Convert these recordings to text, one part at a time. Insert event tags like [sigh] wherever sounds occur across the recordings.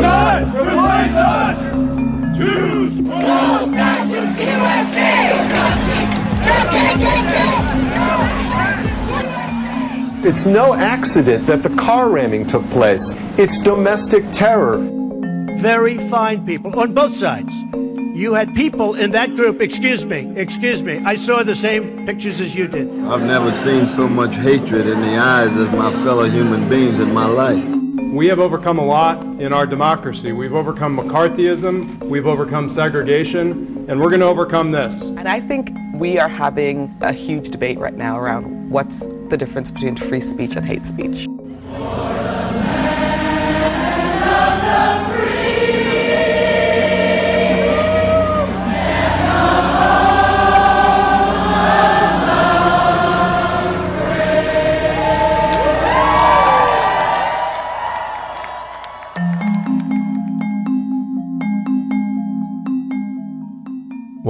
will not replace us! Choose! No fascist USA! It's no accident that the car ramming took place. It's domestic terror. Very fine people on both sides. You had people in that group, excuse me, excuse me, I saw the same pictures as you did. I've never seen so much hatred in the eyes of my fellow human beings in my life. We have overcome a lot in our democracy. We've overcome McCarthyism, we've overcome segregation, and we're going to overcome this. And I think we are having a huge debate right now around what's the difference between free speech and hate speech.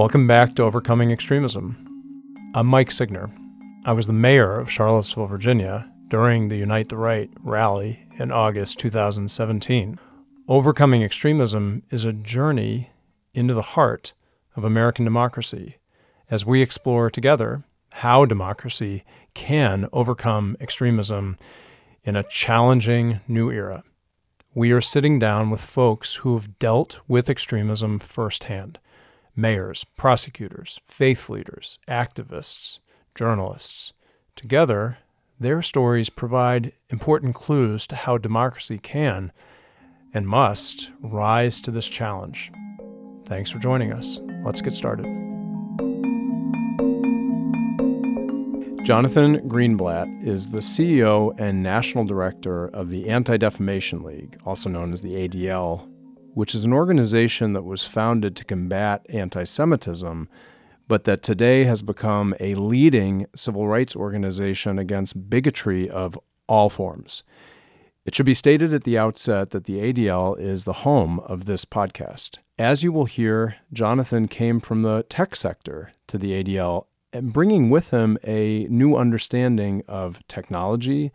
Welcome back to Overcoming Extremism. I'm Mike Signer. I was the mayor of Charlottesville, Virginia during the Unite the Right rally in August 2017. Overcoming extremism is a journey into the heart of American democracy as we explore together how democracy can overcome extremism in a challenging new era. We are sitting down with folks who have dealt with extremism firsthand mayors, prosecutors, faith leaders, activists, journalists. Together, their stories provide important clues to how democracy can and must rise to this challenge. Thanks for joining us. Let's get started. Jonathan Greenblatt is the CEO and National Director of the Anti Defamation League, also known as the ADL, which is an organization that was founded to combat anti Semitism, but that today has become a leading civil rights organization against bigotry of all forms. It should be stated at the outset that the ADL is the home of this podcast. As you will hear, Jonathan came from the tech sector to the ADL, and bringing with him a new understanding of technology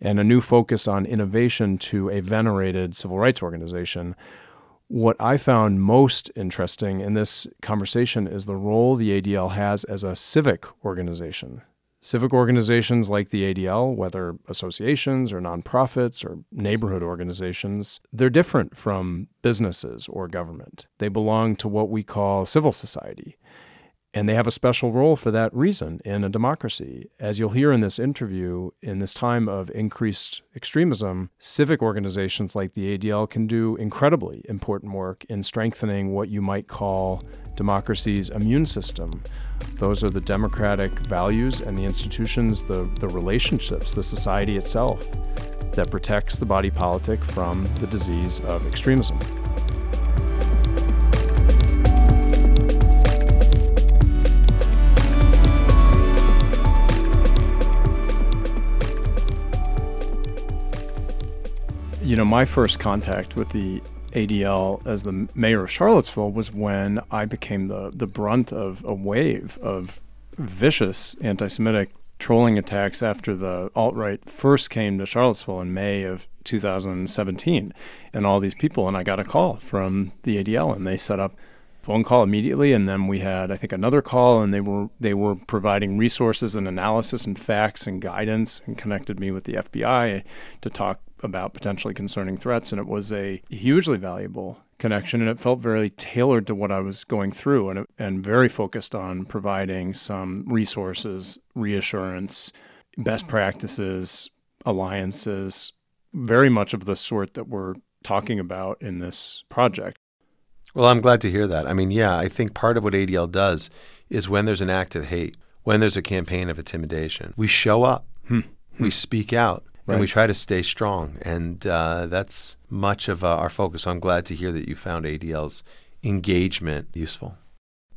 and a new focus on innovation to a venerated civil rights organization what I found most interesting in this conversation is the role the ADL has as a civic organization. Civic organizations like the ADL, whether associations or nonprofits or neighborhood organizations, they're different from businesses or government. They belong to what we call civil society. And they have a special role for that reason in a democracy. As you'll hear in this interview, in this time of increased extremism, civic organizations like the ADL can do incredibly important work in strengthening what you might call democracy's immune system. Those are the democratic values and the institutions, the, the relationships, the society itself that protects the body politic from the disease of extremism. You know, my first contact with the ADL as the mayor of Charlottesville was when I became the, the brunt of a wave of vicious anti Semitic trolling attacks after the alt right first came to Charlottesville in May of 2017. And all these people, and I got a call from the ADL, and they set up phone call immediately and then we had i think another call and they were they were providing resources and analysis and facts and guidance and connected me with the fbi to talk about potentially concerning threats, and it was a hugely valuable connection, and it felt very tailored to what I was going through, and and very focused on providing some resources, reassurance, best practices, alliances, very much of the sort that we're talking about in this project. Well, I'm glad to hear that. I mean, yeah, I think part of what ADL does is when there's an act of hate, when there's a campaign of intimidation, we show up, hmm. we speak out, Right. And we try to stay strong. And uh, that's much of uh, our focus. I'm glad to hear that you found ADL's engagement useful.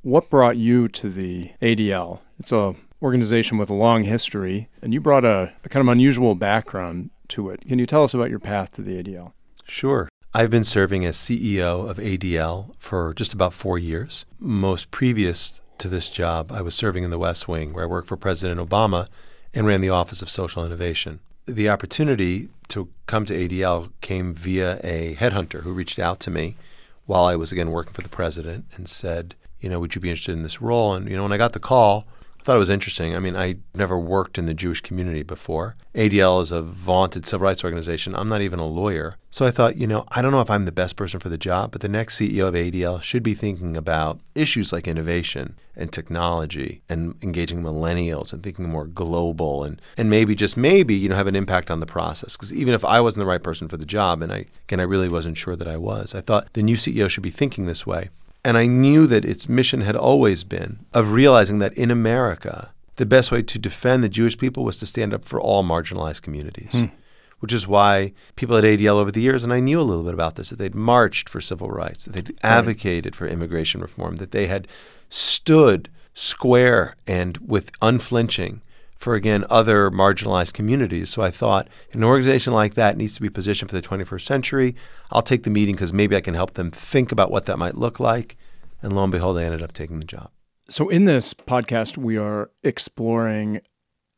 What brought you to the ADL? It's a organization with a long history, and you brought a, a kind of unusual background to it. Can you tell us about your path to the ADL? Sure. I've been serving as CEO of ADL for just about four years. Most previous to this job, I was serving in the West Wing, where I worked for President Obama and ran the Office of Social Innovation the opportunity to come to ADL came via a headhunter who reached out to me while I was again working for the president and said, you know, would you be interested in this role? And you know, when I got the call, thought it was interesting. I mean, I never worked in the Jewish community before. ADL is a vaunted civil rights organization. I'm not even a lawyer. So I thought, you know, I don't know if I'm the best person for the job, but the next CEO of ADL should be thinking about issues like innovation and technology and engaging millennials and thinking more global and, and maybe just maybe, you know, have an impact on the process. Because even if I wasn't the right person for the job, and I again I really wasn't sure that I was, I thought the new CEO should be thinking this way. And I knew that its mission had always been of realizing that in America, the best way to defend the Jewish people was to stand up for all marginalized communities. Hmm. Which is why people at ADL over the years, and I knew a little bit about this, that they'd marched for civil rights, that they'd advocated for immigration reform, that they had stood square and with unflinching for again other marginalized communities. So I thought an organization like that needs to be positioned for the 21st century. I'll take the meeting because maybe I can help them think about what that might look like. And lo and behold, I ended up taking the job. So, in this podcast, we are exploring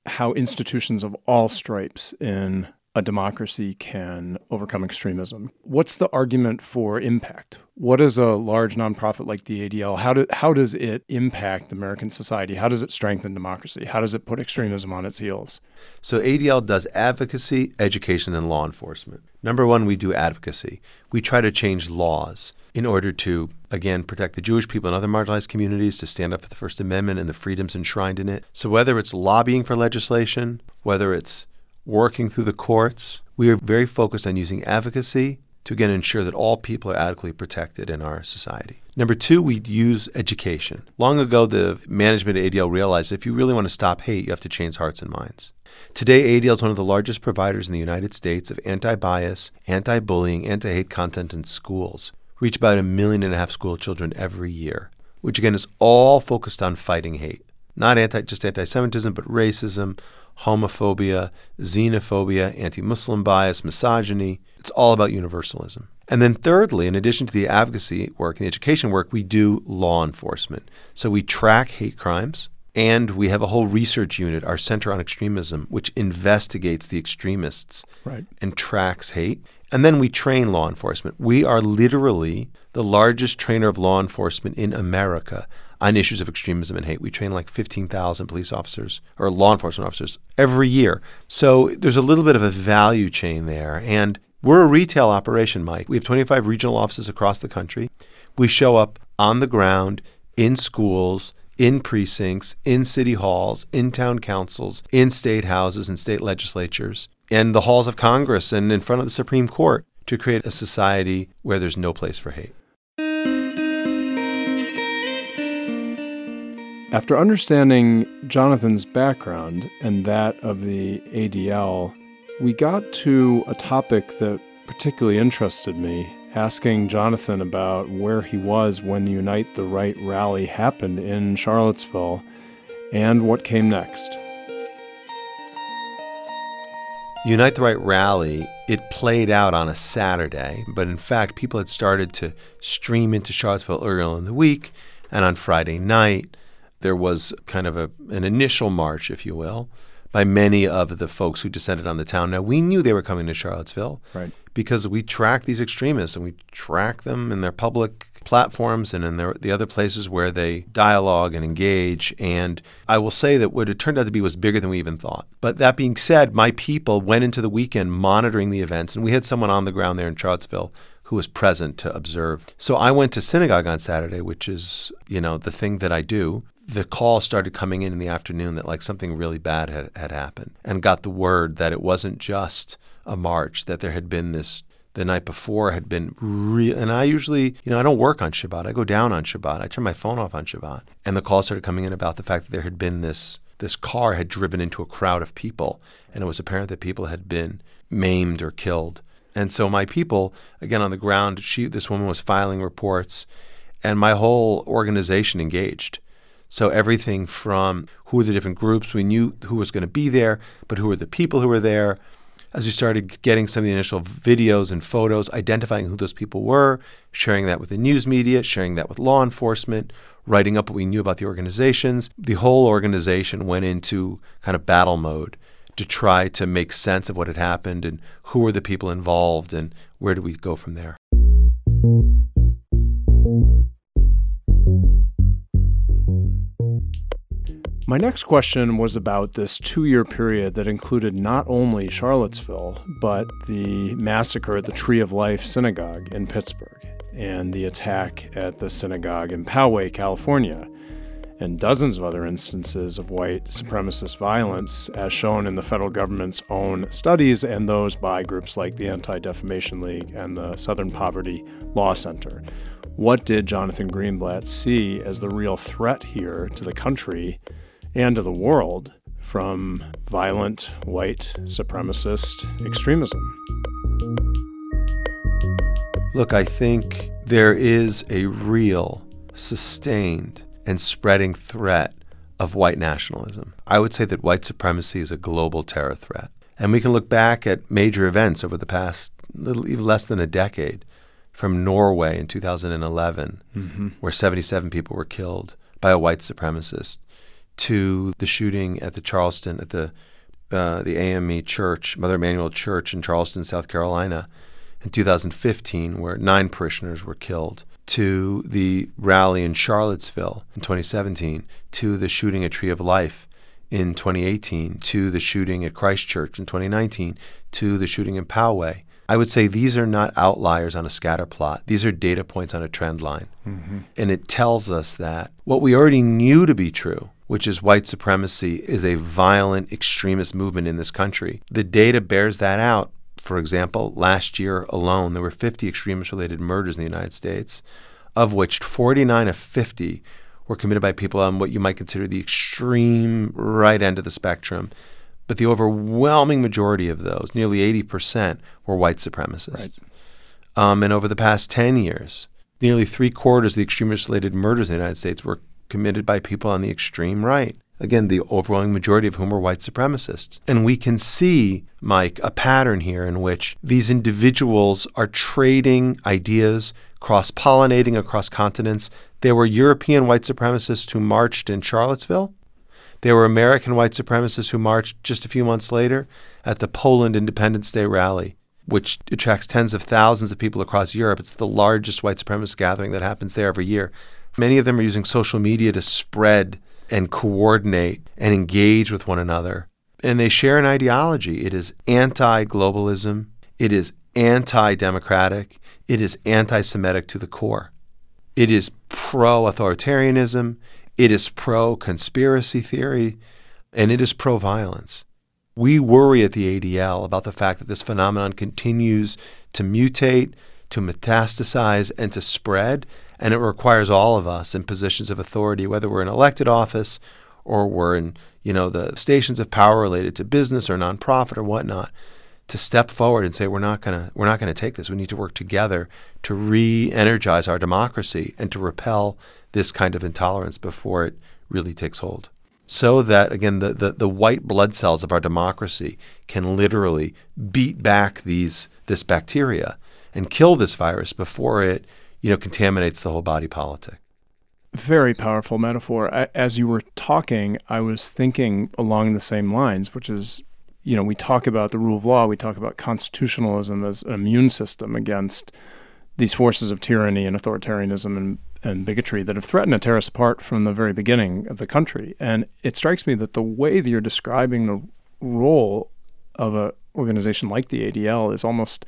how institutions of all stripes in a democracy can overcome extremism. What's the argument for impact? What is a large nonprofit like the ADL? How, do, how does it impact American society? How does it strengthen democracy? How does it put extremism on its heels? So ADL does advocacy, education, and law enforcement. Number one, we do advocacy. We try to change laws in order to, again, protect the Jewish people and other marginalized communities, to stand up for the First Amendment and the freedoms enshrined in it. So whether it's lobbying for legislation, whether it's working through the courts, we are very focused on using advocacy to again ensure that all people are adequately protected in our society. Number two, we use education. Long ago, the management at ADL realized if you really want to stop hate, you have to change hearts and minds. Today, ADL is one of the largest providers in the United States of anti bias, anti bullying, anti hate content in schools. We reach about a million and a half school children every year, which again is all focused on fighting hate. Not anti, just anti Semitism, but racism, homophobia, xenophobia, anti Muslim bias, misogyny. It's all about universalism. And then, thirdly, in addition to the advocacy work and the education work, we do law enforcement. So we track hate crimes, and we have a whole research unit, our Center on Extremism, which investigates the extremists Right. and tracks hate. And then we train law enforcement. We are literally the largest trainer of law enforcement in America on issues of extremism and hate. We train like 15,000 police officers or law enforcement officers every year. So there's a little bit of a value chain there. And we're a retail operation, Mike. We have 25 regional offices across the country. We show up on the ground, in schools, in precincts, in city halls, in town councils, in state houses and state legislatures, and the halls of Congress and in front of the Supreme Court to create a society where there's no place for hate. After understanding Jonathan's background and that of the ADL, we got to a topic that particularly interested me, asking Jonathan about where he was when the Unite the Right rally happened in Charlottesville and what came next. Unite the Right rally, it played out on a Saturday, but in fact, people had started to stream into Charlottesville earlier in the week, and on Friday night, there was kind of a, an initial march, if you will, by many of the folks who descended on the town. Now, we knew they were coming to Charlottesville Right. because we track these extremists and we track them in their public platforms and in their, the other places where they dialogue and engage. And I will say that what it turned out to be was bigger than we even thought. But that being said, my people went into the weekend monitoring the events, and we had someone on the ground there in Charlottesville who was present to observe. So I went to synagogue on Saturday, which is, you know, the thing that I do. The call started coming in in the afternoon that like something really bad had, had happened and got the word that it wasn't just a march, that there had been this the night before had been real. And I usually, you know, I don't work on Shabbat. I go down on Shabbat. I turn my phone off on Shabbat. And the call started coming in about the fact that there had been this this car had driven into a crowd of people, and it was apparent that people had been maimed or killed. And so my people, again on the ground, she this woman was filing reports, and my whole organization engaged. So everything from who were the different groups, we knew who was going to be there, but who were the people who were there. As we started getting some of the initial videos and photos, identifying who those people were, sharing that with the news media, sharing that with law enforcement, writing up what we knew about the organizations, the whole organization went into kind of battle mode to try to make sense of what had happened and who were the people involved and where do we go from there. My next question was about this two year period that included not only Charlottesville, but the massacre at the Tree of Life Synagogue in Pittsburgh and the attack at the synagogue in Poway, California, and dozens of other instances of white supremacist violence, as shown in the federal government's own studies and those by groups like the Anti Defamation League and the Southern Poverty Law Center. What did Jonathan Greenblatt see as the real threat here to the country and to the world from violent white supremacist extremism? Look, I think there is a real, sustained, and spreading threat of white nationalism. I would say that white supremacy is a global terror threat. And we can look back at major events over the past little even less than a decade from Norway in 2011, mm-hmm. where 77 people were killed by a white supremacist, to the shooting at the Charleston, at the, uh, the AME Church, Mother Emanuel Church in Charleston, South Carolina in 2015, where nine parishioners were killed, to the rally in Charlottesville in 2017, to the shooting at Tree of Life in 2018, to the shooting at Christchurch in 2019, to the shooting in Poway. I would say these are not outliers on a scatter plot. These are data points on a trend line. Mm-hmm. And it tells us that what we already knew to be true, which is white supremacy is a violent extremist movement in this country, the data bears that out for example, last year alone, there were 50 extremist related murders in the United States, of which 49 of 50 were committed by people on what you might consider the extreme right end of the spectrum. But the overwhelming majority of those, nearly 80%, were white supremacists. Right. Um, and over the past 10 years, nearly three quarters of the extremist related murders in the United States were committed by people on the extreme right. Again, the overwhelming majority of whom are white supremacists. And we can see, Mike, a pattern here in which these individuals are trading ideas, cross pollinating across continents. There were European white supremacists who marched in Charlottesville. There were American white supremacists who marched just a few months later at the Poland Independence Day rally, which attracts tens of thousands of people across Europe. It's the largest white supremacist gathering that happens there every year. Many of them are using social media to spread and coordinate and engage with one another. And they share an ideology. It is anti globalism, it is anti democratic, it is anti Semitic to the core. It is pro authoritarianism, it is pro conspiracy theory, and it is pro violence. We worry at the ADL about the fact that this phenomenon continues to mutate, to metastasize, and to spread and it requires all of us in positions of authority, whether we're in elected office or we're in, you know, the stations of power related to business or nonprofit or whatnot, to step forward and say we're not gonna we're not gonna take this. We need to work together to re-energize our democracy and to repel this kind of intolerance before it really takes hold. So that again the, the, the white blood cells of our democracy can literally beat back these this bacteria and kill this virus before it you know, contaminates the whole body politic. Very powerful metaphor. As you were talking, I was thinking along the same lines, which is, you know, we talk about the rule of law, we talk about constitutionalism as an immune system against these forces of tyranny and authoritarianism and, and bigotry that have threatened to tear us apart from the very beginning of the country. And it strikes me that the way that you're describing the role of an organization like the ADL is almost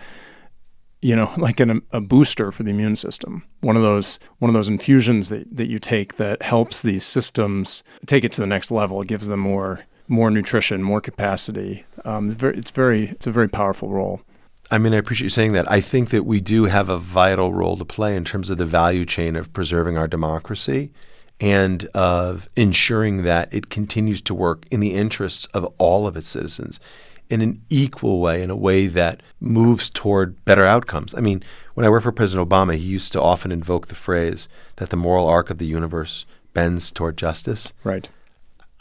you know, like an, a booster for the immune system. One of those one of those infusions that, that you take that helps these systems take it to the next level. It gives them more more nutrition, more capacity. Um, it's very it's very it's a very powerful role. I mean, I appreciate you saying that. I think that we do have a vital role to play in terms of the value chain of preserving our democracy and of ensuring that it continues to work in the interests of all of its citizens in an equal way, in a way that moves toward better outcomes. I mean, when I worked for President Obama, he used to often invoke the phrase that the moral arc of the universe bends toward justice. Right.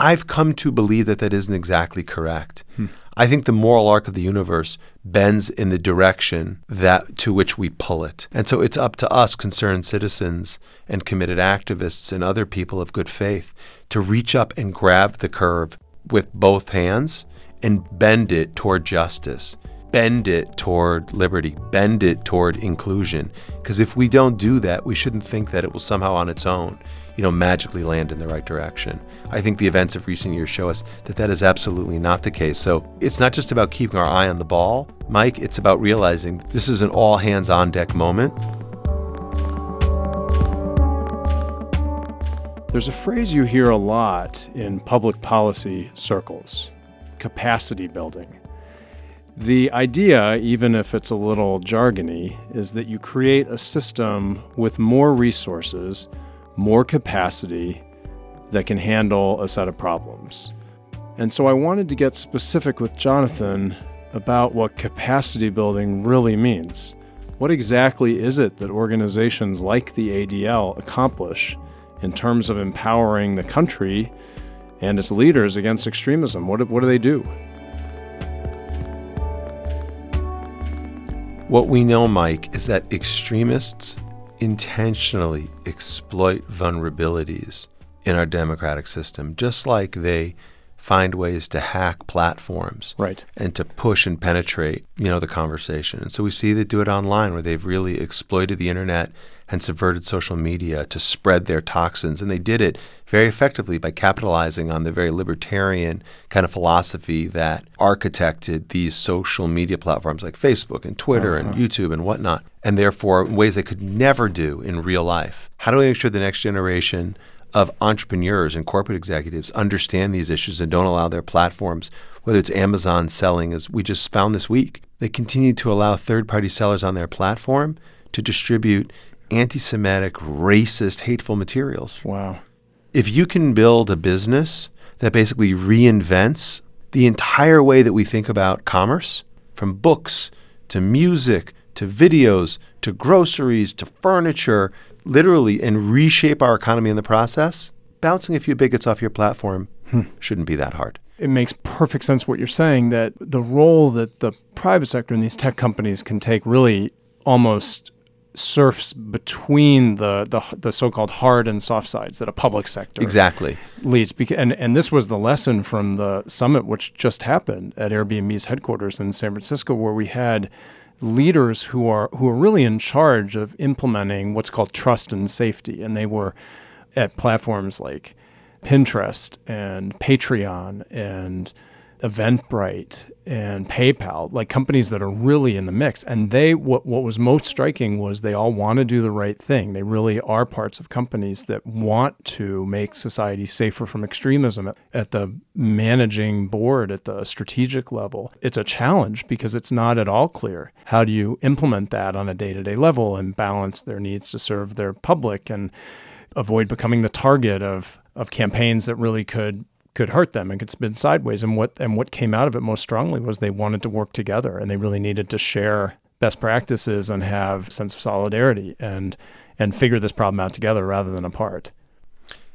I've come to believe that that isn't exactly correct. Hmm. I think the moral arc of the universe bends in the direction that to which we pull it. And so it's up to us concerned citizens and committed activists and other people of good faith to reach up and grab the curve with both hands and bend it toward justice, bend it toward liberty, bend it toward inclusion. Because if we don't do that, we shouldn't think that it will somehow on its own, you know, magically land in the right direction. I think the events of recent years show us that that is absolutely not the case. So it's not just about keeping our eye on the ball, Mike, it's about realizing this is an all hands on deck moment. There's a phrase you hear a lot in public policy circles capacity building. The idea, even if it's a little jargony, is that you create a system with more resources, more capacity that can handle a set of problems. And so I wanted to get specific with Jonathan about what capacity building really means. What exactly is it that organizations like the ADL accomplish in terms of empowering the country and its leaders against extremism? What, what do they do? What we know, Mike, is that extremists intentionally exploit vulnerabilities in our democratic system, just like they find ways to hack platforms right. and to push and penetrate, you know, the conversation. And so we see they do it online where they've really exploited the internet and subverted social media to spread their toxins. And they did it very effectively by capitalizing on the very libertarian kind of philosophy that architected these social media platforms like Facebook and Twitter uh-huh. and YouTube and whatnot, and therefore in ways they could never do in real life. How do we make sure the next generation of entrepreneurs and corporate executives understand these issues and don't allow their platforms, whether it's Amazon selling, as we just found this week, they continue to allow third party sellers on their platform to distribute anti Semitic, racist, hateful materials. Wow. If you can build a business that basically reinvents the entire way that we think about commerce, from books to music to videos to groceries to furniture, literally, and reshape our economy in the process, bouncing a few bigots off your platform hmm. shouldn't be that hard. It makes perfect sense what you're saying that the role that the private sector and these tech companies can take really almost surfs between the, the, the so-called hard and soft sides that a public sector exactly leads. And and this was the lesson from the summit which just happened at Airbnb's headquarters in San Francisco, where we had leaders who are who are really in charge of implementing what's called trust and safety, and they were at platforms like Pinterest and Patreon and Eventbrite and PayPal, like companies that are really in the mix. And they, what, what was most striking was they all want to do the right thing. They really are parts of companies that want to make society safer from extremism at, at the managing board, at the strategic level. It's a challenge because it's not at all clear. How do you implement that on a day to day level and balance their needs to serve their public and avoid becoming the target of, of campaigns that really could could hurt them and could spin sideways. And what and what came out of it most strongly was they wanted to work together and they really needed to share best practices and have a sense of solidarity and and figure this problem out together rather than apart.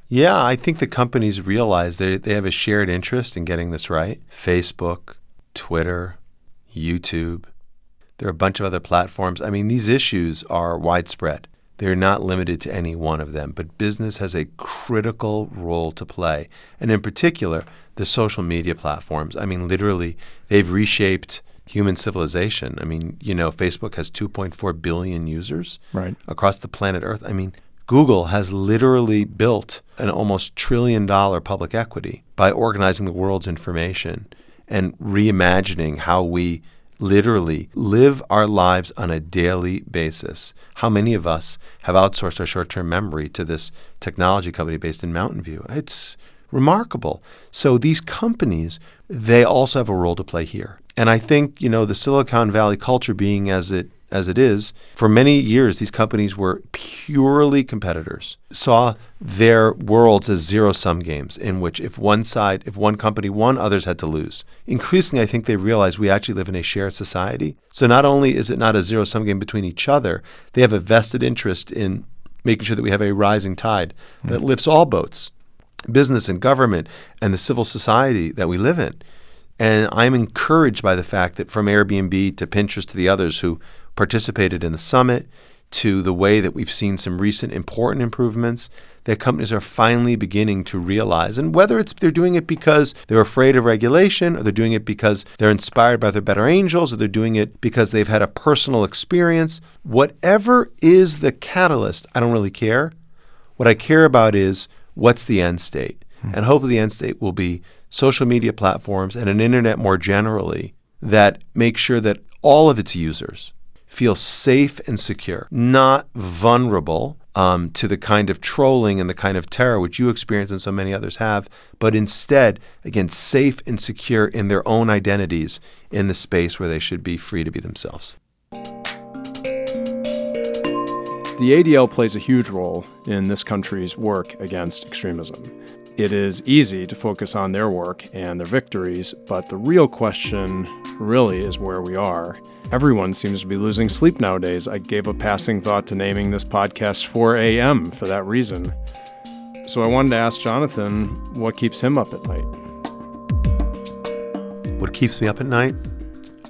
Yeah, I think the companies realize they they have a shared interest in getting this right. Facebook, Twitter, YouTube. There are a bunch of other platforms. I mean, these issues are widespread. They're not limited to any one of them, but business has a critical role to play. And in particular, the social media platforms. I mean, literally, they've reshaped human civilization. I mean, you know, Facebook has 2.4 billion users right. across the planet Earth. I mean, Google has literally built an almost trillion dollar public equity by organizing the world's information and reimagining how we literally live our lives on a daily basis. How many of us have outsourced our short term memory to this technology company based in Mountain View? It's remarkable. So these companies, they also have a role to play here. And I think, you know, the Silicon Valley culture being as it as it is, for many years, these companies were purely competitors, saw their worlds as zero sum games in which if one side, if one company won, others had to lose. Increasingly, I think they realize we actually live in a shared society. So not only is it not a zero sum game between each other, they have a vested interest in making sure that we have a rising tide mm-hmm. that lifts all boats business and government and the civil society that we live in. And I'm encouraged by the fact that from Airbnb to Pinterest to the others who participated in the summit to the way that we've seen some recent important improvements that companies are finally beginning to realize. And whether it's they're doing it because they're afraid of regulation, or they're doing it because they're inspired by their better angels, or they're doing it because they've had a personal experience, whatever is the catalyst, I don't really care. What I care about is what's the end state. Hmm. And hopefully the end state will be social media platforms and an internet more generally that make sure that all of its users feel safe and secure, not vulnerable um, to the kind of trolling and the kind of terror which you experience and so many others have, but instead, again, safe and secure in their own identities in the space where they should be free to be themselves. The ADL plays a huge role in this country's work against extremism. It is easy to focus on their work and their victories, but the real question really is where we are. Everyone seems to be losing sleep nowadays. I gave a passing thought to naming this podcast 4 a.m. for that reason. So I wanted to ask Jonathan what keeps him up at night. What keeps me up at night?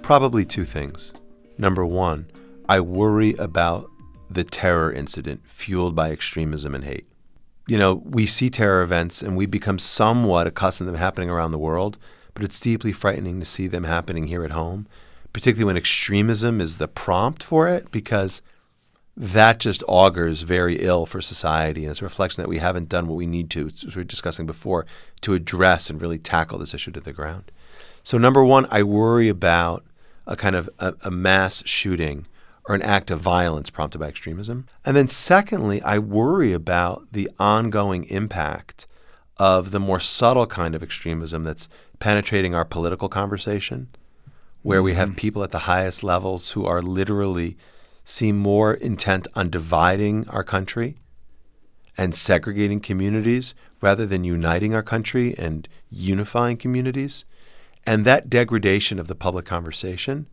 Probably two things. Number one, I worry about the terror incident fueled by extremism and hate. You know, we see terror events and we become somewhat accustomed to them happening around the world, but it's deeply frightening to see them happening here at home, particularly when extremism is the prompt for it, because that just augurs very ill for society. And it's a reflection that we haven't done what we need to, as we were discussing before, to address and really tackle this issue to the ground. So, number one, I worry about a kind of a, a mass shooting or an act of violence prompted by extremism. And then, secondly, I worry about the ongoing impact of the more subtle kind of extremism that's penetrating our political conversation, where we have mm-hmm. people at the highest levels who are literally seem more intent on dividing our country and segregating communities rather than uniting our country and unifying communities. And that degradation of the public conversation,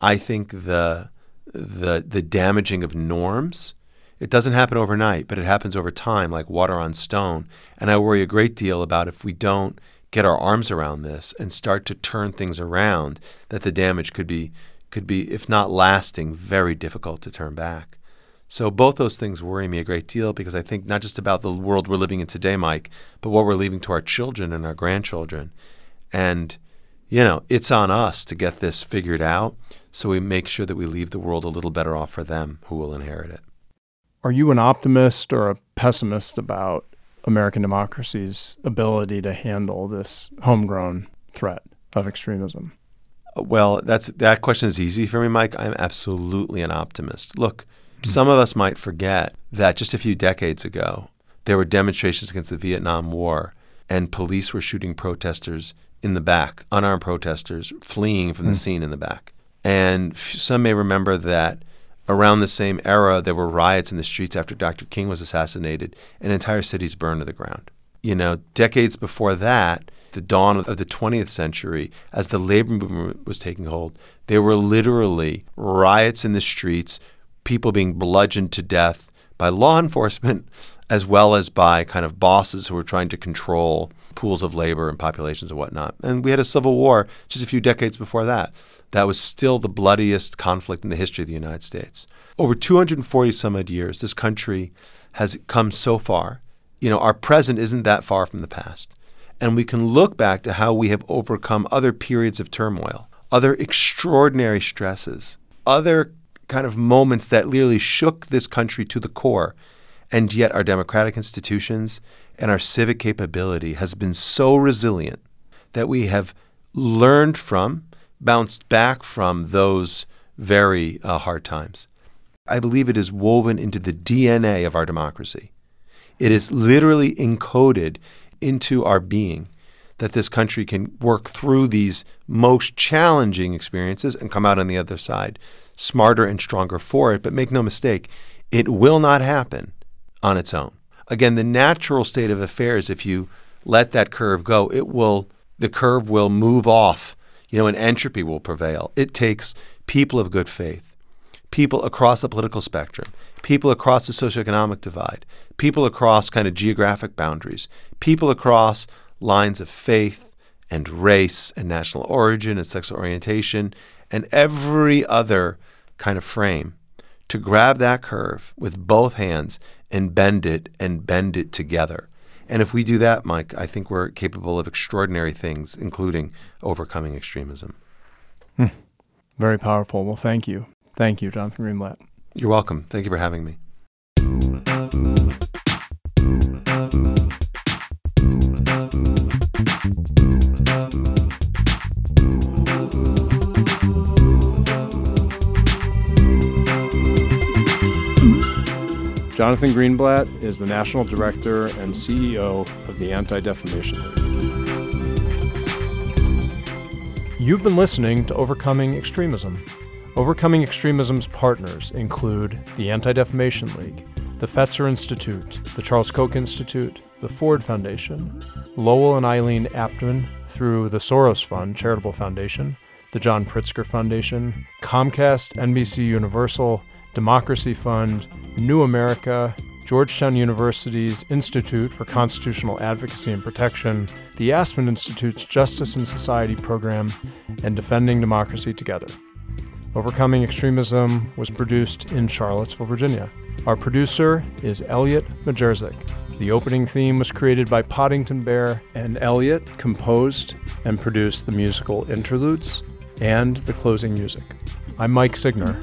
I think the the the damaging of norms, it doesn't happen overnight, but it happens over time like water on stone. And I worry a great deal about if we don't get our arms around this and start to turn things around, that the damage could be could be, if not lasting, very difficult to turn back. So both those things worry me a great deal because I think not just about the world we're living in today, Mike, but what we're leaving to our children and our grandchildren. And you know, it's on us to get this figured out so we make sure that we leave the world a little better off for them who will inherit it. Are you an optimist or a pessimist about American democracy's ability to handle this homegrown threat of extremism? Uh, well, that's that question is easy for me, Mike. I'm absolutely an optimist. Look, some of us might forget that just a few decades ago, there were demonstrations against the Vietnam War, and police were shooting protesters in the back, unarmed protesters fleeing from the hmm. scene in the back. And f- some may remember that around the same era, there were riots in the streets after Dr. King was assassinated, and entire cities burned to the ground. You know, decades before that, the dawn of the 20th century, as the labor movement was taking hold, there were literally riots in the streets, people being bludgeoned to death by law enforcement [laughs] as well as by kind of bosses who were trying to control pools of labor and populations and whatnot. And we had a civil war just a few decades before that. That was still the bloodiest conflict in the history of the United States. Over 240 some odd years, this country has come so far. You know, our present isn't that far from the past. And we can look back to how we have overcome other periods of turmoil, other extraordinary stresses, other kind of moments that literally shook this country to the core. And yet, our democratic institutions and our civic capability has been so resilient that we have learned from, bounced back from those very uh, hard times. I believe it is woven into the DNA of our democracy. It is literally encoded into our being that this country can work through these most challenging experiences and come out on the other side smarter and stronger for it. But make no mistake, it will not happen on its own. Again, the natural state of affairs, if you let that curve go, it will the curve will move off, you know, and entropy will prevail. It takes people of good faith, people across the political spectrum, people across the socioeconomic divide, people across kind of geographic boundaries, people across lines of faith and race and national origin and sexual orientation and every other kind of frame to grab that curve with both hands and bend it and bend it together. And if we do that, Mike, I think we're capable of extraordinary things, including overcoming extremism. Hmm. Very powerful. Well, thank you. Thank you, Jonathan Greenblatt. You're welcome. Thank you for having me. Jonathan Greenblatt is the National Director and CEO of the Anti Defamation League. You've been listening to Overcoming Extremism. Overcoming Extremism's partners include the Anti Defamation League, the Fetzer Institute, the Charles Koch Institute, the Ford Foundation, Lowell and Eileen Aptman through the Soros Fund Charitable Foundation, the John Pritzker Foundation, Comcast, NBC Universal, Democracy Fund, New America, Georgetown University's Institute for Constitutional Advocacy and Protection, the Aspen Institute's Justice and Society program, and Defending Democracy Together. Overcoming Extremism was produced in Charlottesville, Virginia. Our producer is Elliot Majerzik. The opening theme was created by Poddington Bear, and Elliot composed and produced the musical interludes and the closing music. I'm Mike Signer.